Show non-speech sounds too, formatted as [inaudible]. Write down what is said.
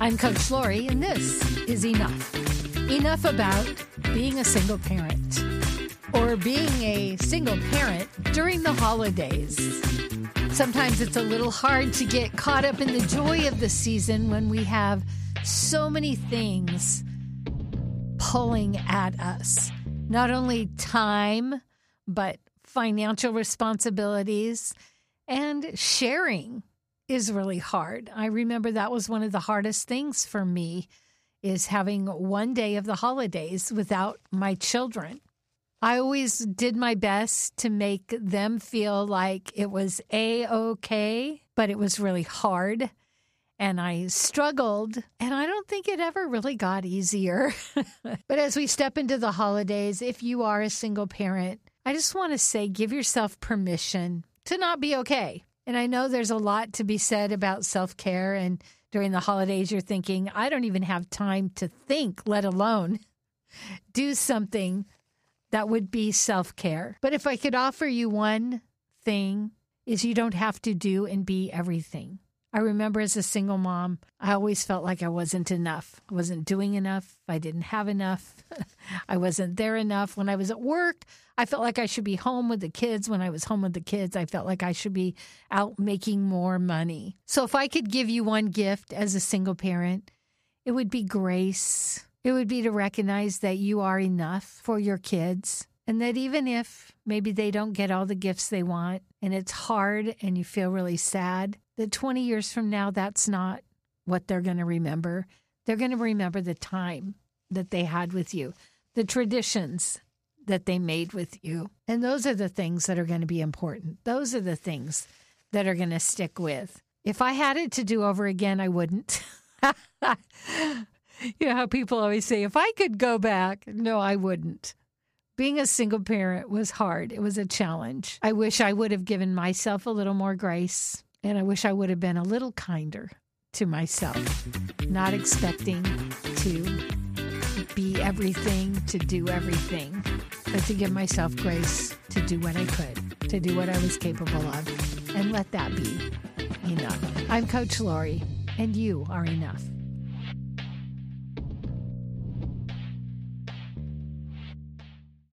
I'm Coach Lori, and this is Enough. Enough about being a single parent or being a single parent during the holidays. Sometimes it's a little hard to get caught up in the joy of the season when we have so many things pulling at us. Not only time, but financial responsibilities and sharing is really hard. I remember that was one of the hardest things for me is having one day of the holidays without my children. I always did my best to make them feel like it was a okay, but it was really hard and I struggled and I don't think it ever really got easier. [laughs] but as we step into the holidays, if you are a single parent, I just want to say give yourself permission to not be okay. And I know there's a lot to be said about self care. And during the holidays, you're thinking, I don't even have time to think, let alone [laughs] do something that would be self care. But if I could offer you one thing, is you don't have to do and be everything. I remember as a single mom, I always felt like I wasn't enough. I wasn't doing enough. I didn't have enough. [laughs] I wasn't there enough. When I was at work, I felt like I should be home with the kids. When I was home with the kids, I felt like I should be out making more money. So if I could give you one gift as a single parent, it would be grace. It would be to recognize that you are enough for your kids and that even if maybe they don't get all the gifts they want and it's hard and you feel really sad, that 20 years from now, that's not what they're going to remember. They're going to remember the time that they had with you, the traditions that they made with you. And those are the things that are going to be important. Those are the things that are going to stick with. If I had it to do over again, I wouldn't. [laughs] you know how people always say, if I could go back, no, I wouldn't. Being a single parent was hard. It was a challenge. I wish I would have given myself a little more grace, and I wish I would have been a little kinder to myself, not expecting to be everything, to do everything, but to give myself grace to do what I could, to do what I was capable of, and let that be enough. I'm Coach Lori, and you are enough.